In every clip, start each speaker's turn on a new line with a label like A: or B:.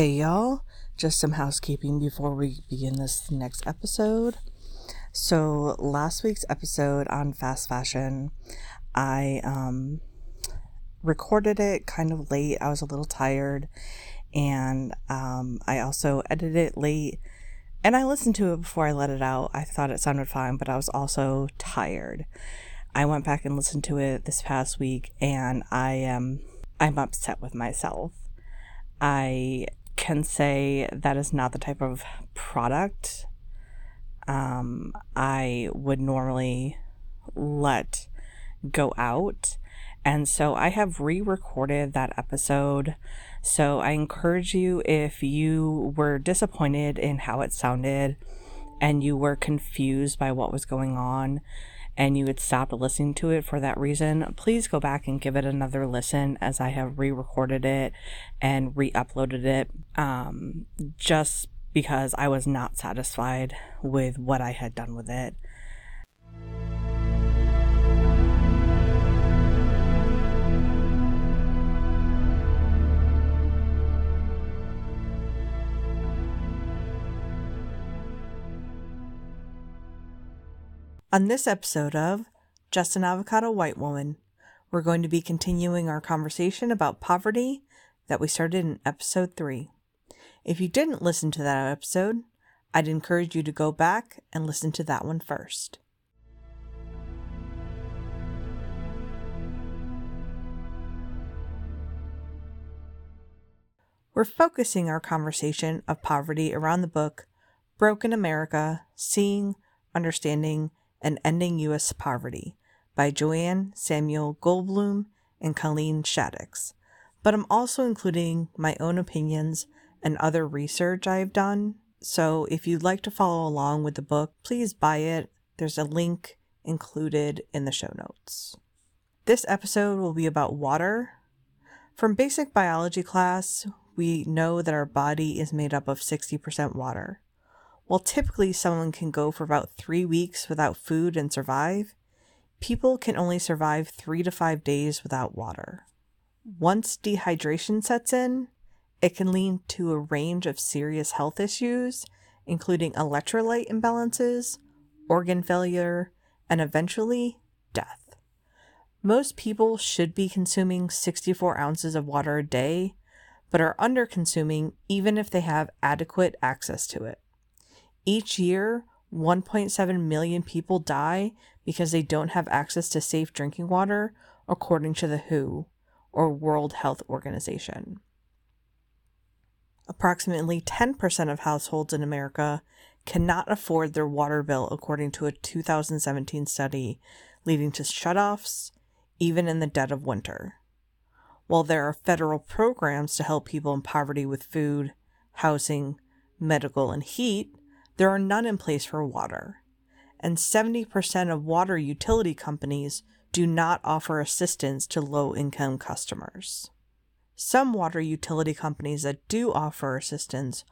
A: Hey y'all, just some housekeeping before we begin this next episode. So, last week's episode on fast fashion, I um, recorded it kind of late. I was a little tired, and um, I also edited it late. And I listened to it before I let it out. I thought it sounded fine, but I was also tired. I went back and listened to it this past week, and I am I'm upset with myself. I can say that is not the type of product um, I would normally let go out. And so I have re recorded that episode. So I encourage you if you were disappointed in how it sounded and you were confused by what was going on and you had stopped listening to it for that reason, please go back and give it another listen as I have re recorded it and re uploaded it. Um, just because I was not satisfied with what I had done with it. On this episode of Just an Avocado White Woman, we're going to be continuing our conversation about poverty that we started in episode 3. If you didn't listen to that episode, I'd encourage you to go back and listen to that one first. We're focusing our conversation of poverty around the book Broke in America Seeing, Understanding, and Ending U.S. Poverty by Joanne Samuel Goldblum and Colleen Shaddox. But I'm also including my own opinions and other research I've done. So if you'd like to follow along with the book, please buy it. There's a link included in the show notes. This episode will be about water. From basic biology class, we know that our body is made up of 60% water. While typically someone can go for about three weeks without food and survive, people can only survive three to five days without water. Once dehydration sets in, it can lead to a range of serious health issues, including electrolyte imbalances, organ failure, and eventually death. Most people should be consuming 64 ounces of water a day, but are under consuming even if they have adequate access to it. Each year, 1.7 million people die because they don't have access to safe drinking water, according to the WHO, or World Health Organization. Approximately 10% of households in America cannot afford their water bill, according to a 2017 study, leading to shutoffs, even in the dead of winter. While there are federal programs to help people in poverty with food, housing, medical, and heat, there are none in place for water, and 70% of water utility companies do not offer assistance to low income customers. Some water utility companies that do offer assistance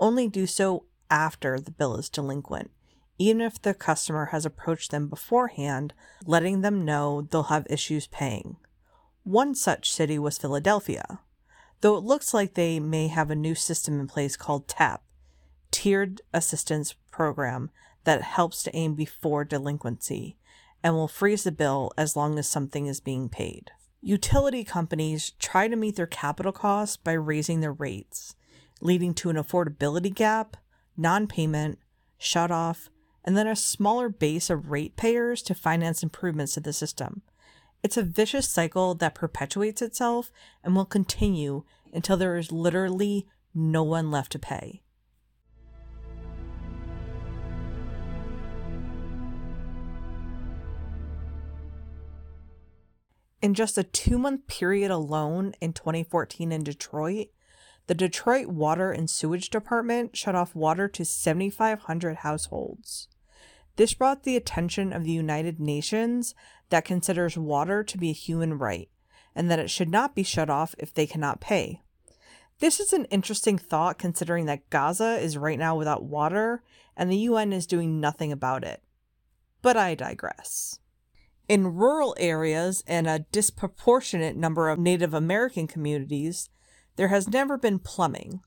A: only do so after the bill is delinquent, even if the customer has approached them beforehand, letting them know they'll have issues paying. One such city was Philadelphia, though it looks like they may have a new system in place called TAP, tiered assistance program that helps to aim before delinquency and will freeze the bill as long as something is being paid. Utility companies try to meet their capital costs by raising their rates, leading to an affordability gap, non payment, shut off, and then a smaller base of ratepayers to finance improvements to the system. It's a vicious cycle that perpetuates itself and will continue until there is literally no one left to pay. In just a two month period alone in 2014 in Detroit, the Detroit Water and Sewage Department shut off water to 7,500 households. This brought the attention of the United Nations that considers water to be a human right and that it should not be shut off if they cannot pay. This is an interesting thought considering that Gaza is right now without water and the UN is doing nothing about it. But I digress. In rural areas and a disproportionate number of Native American communities, there has never been plumbing.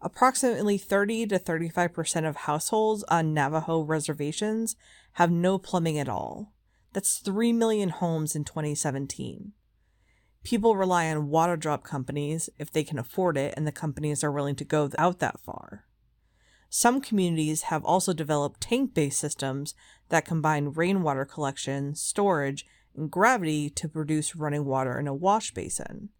A: Approximately 30 to 35% of households on Navajo reservations have no plumbing at all. That's 3 million homes in 2017. People rely on water drop companies if they can afford it and the companies are willing to go out that far. Some communities have also developed tank based systems that combine rainwater collection, storage, and gravity to produce running water in a wash basin.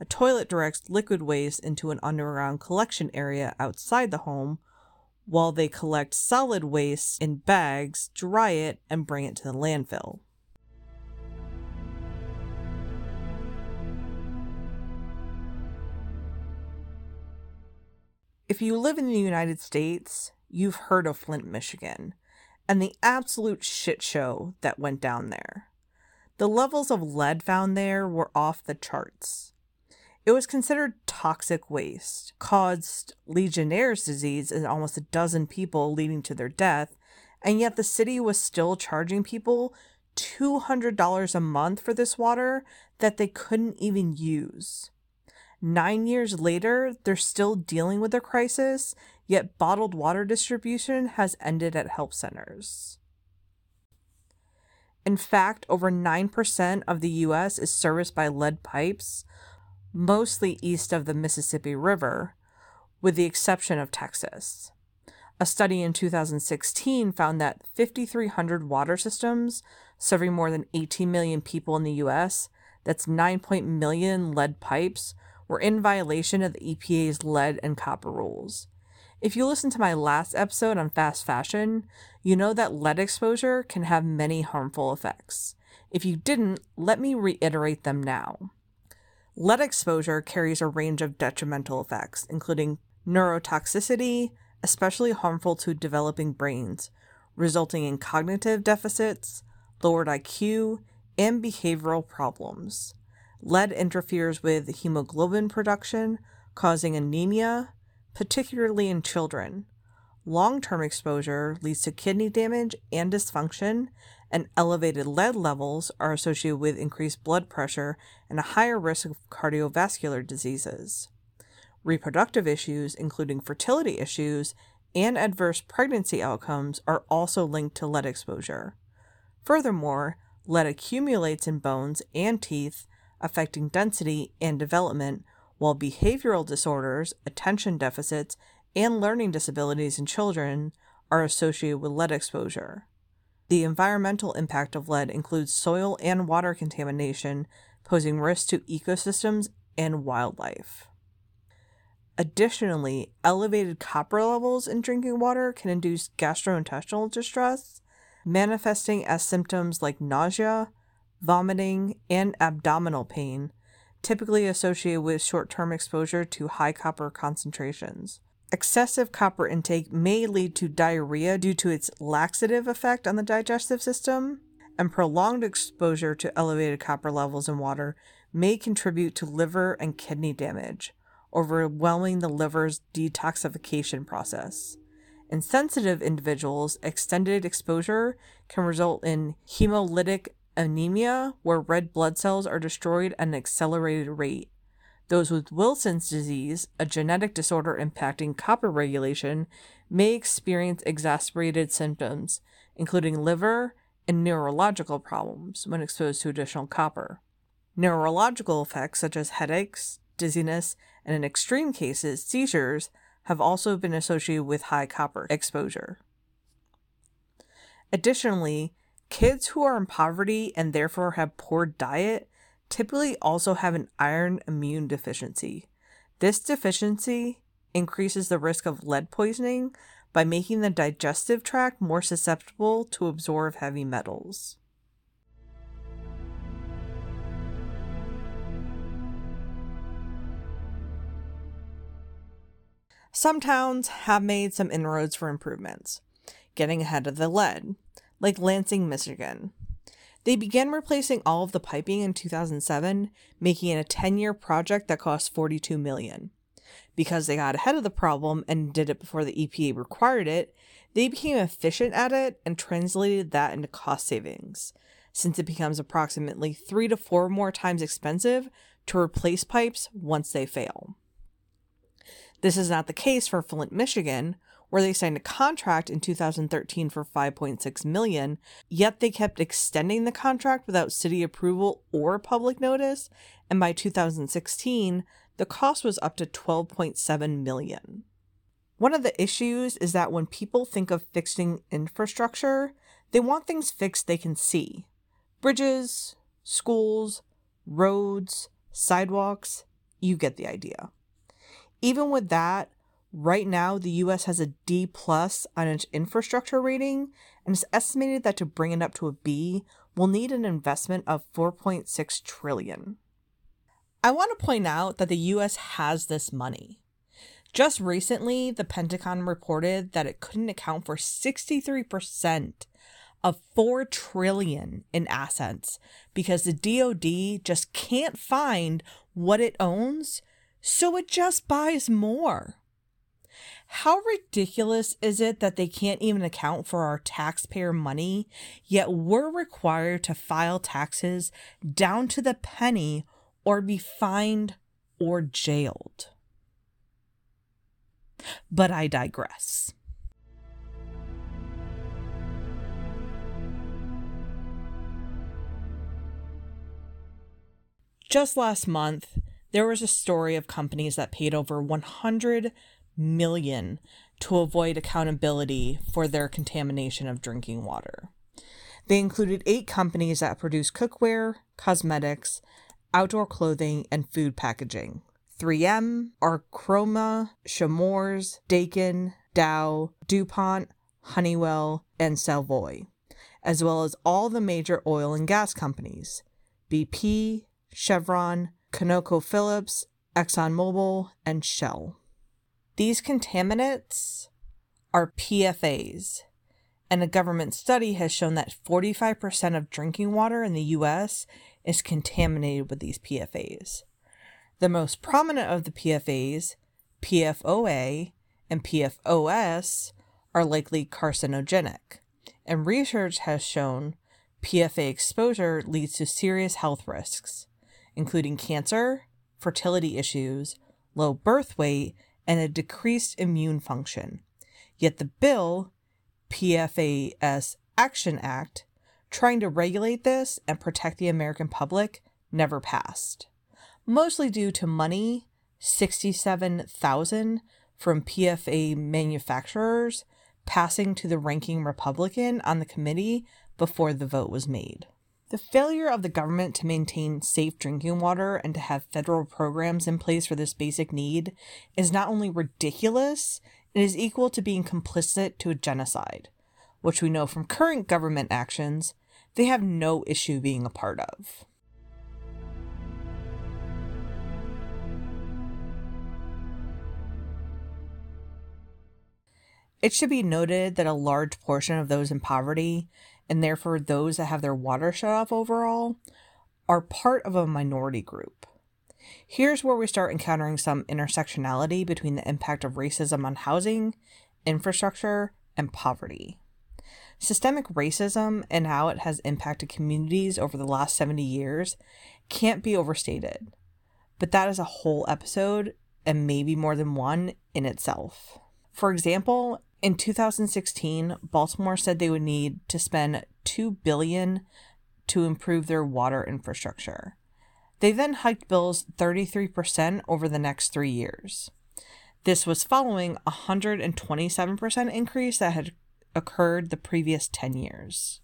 A: A toilet directs liquid waste into an underground collection area outside the home, while they collect solid waste in bags, dry it, and bring it to the landfill. If you live in the United States, you've heard of Flint, Michigan, and the absolute shit show that went down there. The levels of lead found there were off the charts. It was considered toxic waste, caused Legionnaire's disease in almost a dozen people, leading to their death, and yet the city was still charging people $200 a month for this water that they couldn't even use. Nine years later, they're still dealing with the crisis, yet bottled water distribution has ended at help centers. In fact, over 9% of the US is serviced by lead pipes, mostly east of the Mississippi River, with the exception of Texas. A study in 2016 found that 5,300 water systems serving more than 18 million people in the US, that's 9 million lead pipes, were in violation of the EPA's lead and copper rules. If you listen to my last episode on fast fashion, you know that lead exposure can have many harmful effects. If you didn't, let me reiterate them now. Lead exposure carries a range of detrimental effects, including neurotoxicity, especially harmful to developing brains, resulting in cognitive deficits, lowered IQ, and behavioral problems. Lead interferes with hemoglobin production, causing anemia, particularly in children. Long term exposure leads to kidney damage and dysfunction, and elevated lead levels are associated with increased blood pressure and a higher risk of cardiovascular diseases. Reproductive issues, including fertility issues and adverse pregnancy outcomes, are also linked to lead exposure. Furthermore, lead accumulates in bones and teeth affecting density and development, while behavioral disorders, attention deficits, and learning disabilities in children are associated with lead exposure. The environmental impact of lead includes soil and water contamination, posing risks to ecosystems and wildlife. Additionally, elevated copper levels in drinking water can induce gastrointestinal distress, manifesting as symptoms like nausea, vomiting, and abdominal pain, typically associated with short term exposure to high copper concentrations. Excessive copper intake may lead to diarrhea due to its laxative effect on the digestive system, and prolonged exposure to elevated copper levels in water may contribute to liver and kidney damage, overwhelming the liver's detoxification process. In sensitive individuals, extended exposure can result in hemolytic anemia, where red blood cells are destroyed at an accelerated rate. Those with Wilson's disease, a genetic disorder impacting copper regulation, may experience exacerbated symptoms, including liver and neurological problems when exposed to additional copper. Neurological effects such as headaches, dizziness, and in extreme cases, seizures, have also been associated with high copper exposure. Additionally, Kids who are in poverty and therefore have poor diet typically also have an iron immune deficiency. This deficiency increases the risk of lead poisoning by making the digestive tract more susceptible to absorb heavy metals. Some towns have made some inroads for improvements, getting ahead of the lead like Lansing, Michigan. They began replacing all of the piping in 2007, making it a 10-year project that cost 42 million. Because they got ahead of the problem and did it before the EPA required it, they became efficient at it and translated that into cost savings, since it becomes approximately 3 to 4 more times expensive to replace pipes once they fail. This is not the case for Flint, Michigan, where they signed a contract in 2013 for 5.6 million, yet they kept extending the contract without city approval or public notice, and by 2016, the cost was up to 12.7 million. One of the issues is that when people think of fixing infrastructure, they want things fixed they can see. Bridges, schools, roads, sidewalks, you get the idea. Even with that, right now the US has a D plus on its infrastructure rating, and it's estimated that to bring it up to a B will need an investment of 4.6 trillion. I want to point out that the US has this money. Just recently, the Pentagon reported that it couldn't account for 63% of 4 trillion in assets because the DoD just can't find what it owns, so it just buys more. How ridiculous is it that they can't even account for our taxpayer money, yet we're required to file taxes down to the penny or be fined or jailed? But I digress. Just last month, there was a story of companies that paid over 100 million to avoid accountability for their contamination of drinking water. They included eight companies that produce cookware, cosmetics, outdoor clothing, and food packaging. 3M, Archroma, Chemours, Daikin, Dow, DuPont, Honeywell, and Solvay, as well as all the major oil and gas companies BP, Chevron, ConocoPhillips, ExxonMobil, and Shell. These contaminants are PFAs, and a government study has shown that 45% of drinking water in the US is contaminated with these PFAs. The most prominent of the PFAs, PFOA and PFOS, are likely carcinogenic, and research has shown PFA exposure leads to serious health risks, including cancer, fertility issues, low birth weight, and a decreased immune function. Yet the bill, PFAS Action Act, trying to regulate this and protect the American public, never passed. Mostly due to money, 67,000 from PFA manufacturers passing to the ranking Republican on the committee before the vote was made. The failure of the government to maintain safe drinking water and to have federal programs in place for this basic need is not only ridiculous, it is equal to being complicit to a genocide, which we know from current government actions they have no issue being a part of. It should be noted that a large portion of those in poverty and therefore those that have their water shut off overall, are part of a minority group. Here's where we start encountering some intersectionality between the impact of racism on housing, infrastructure, and poverty. Systemic racism and how it has impacted communities over the last 70 years can't be overstated, but that is a whole episode and maybe more than one in itself. For example, in 2016, Baltimore said they would need to spend 2 billion to improve their water infrastructure. They then hiked bills 33% over the next 3 years. This was following a 127% increase that had occurred the previous 10 years.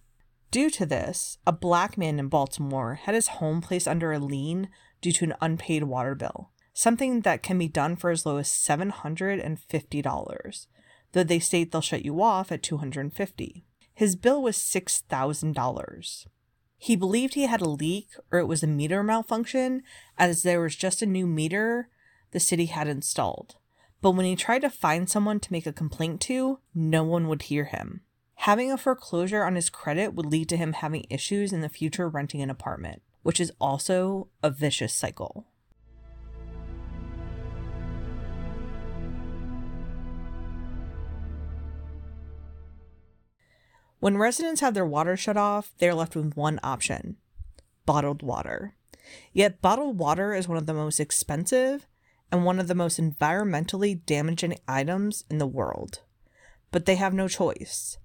A: Due to this, a black man in Baltimore had his home placed under a lien due to an unpaid water bill, something that can be done for as low as $750 though they state they'll shut you off at 250. His bill was $6,000. He believed he had a leak or it was a meter malfunction as there was just a new meter the city had installed. But when he tried to find someone to make a complaint to, no one would hear him. Having a foreclosure on his credit would lead to him having issues in the future renting an apartment, which is also a vicious cycle. When residents have their water shut off, they are left with one option bottled water. Yet, bottled water is one of the most expensive and one of the most environmentally damaging items in the world. But they have no choice.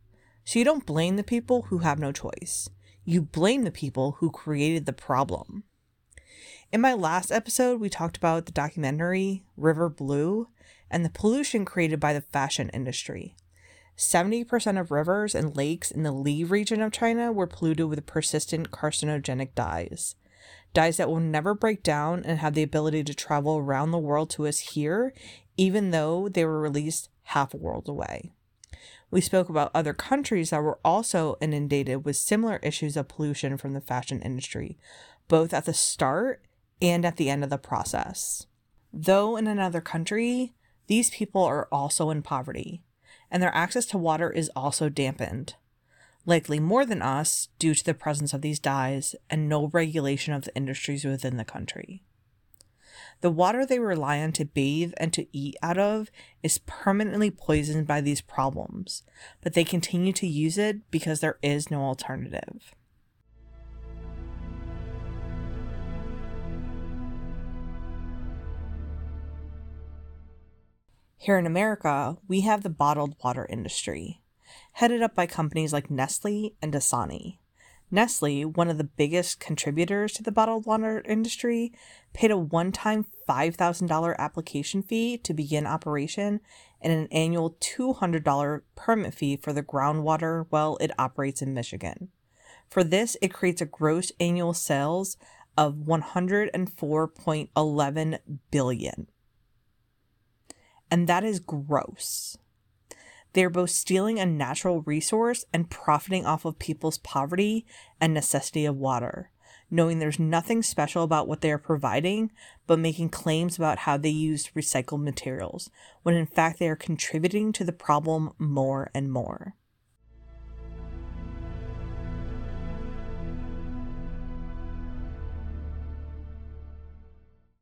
A: So you don't blame the people who have no choice. You blame the people who created the problem. In my last episode, we talked about the documentary River Blue and the pollution created by the fashion industry. 70% of rivers and lakes in the Li region of China were polluted with persistent carcinogenic dyes. Dyes that will never break down and have the ability to travel around the world to us here, even though they were released half a world away. We spoke about other countries that were also inundated with similar issues of pollution from the fashion industry, both at the start and at the end of the process. Though in another country, these people are also in poverty, and their access to water is also dampened, likely more than us due to the presence of these dyes and no regulation of the industries within the country. The water they rely on to bathe and to eat out of is permanently poisoned by these problems, but they continue to use it because there is no alternative. Here in America, we have the bottled water industry, headed up by companies like Nestle and Dasani. Nestle, one of the biggest contributors to the bottled water industry, paid a one time $5,000 application fee to begin operation and an annual $200 permit fee for the groundwater well it operates in Michigan. For this, it creates a gross annual sales of 104.11 billion. And that is gross. They are both stealing a natural resource and profiting off of people's poverty and necessity of water, knowing there's nothing special about what they are providing, but making claims about how they use recycled materials, when in fact they are contributing to the problem more and more.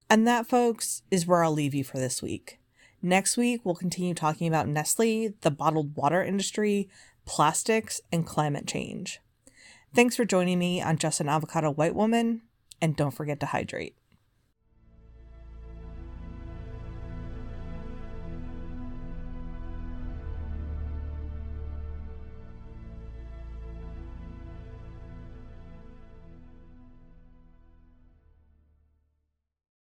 A: And that, folks, is where I'll leave you for this week. Next week, we'll continue talking about Nestle, the bottled water industry, plastics, and climate change. Thanks for joining me on Just an Avocado White Woman, and don't forget to hydrate.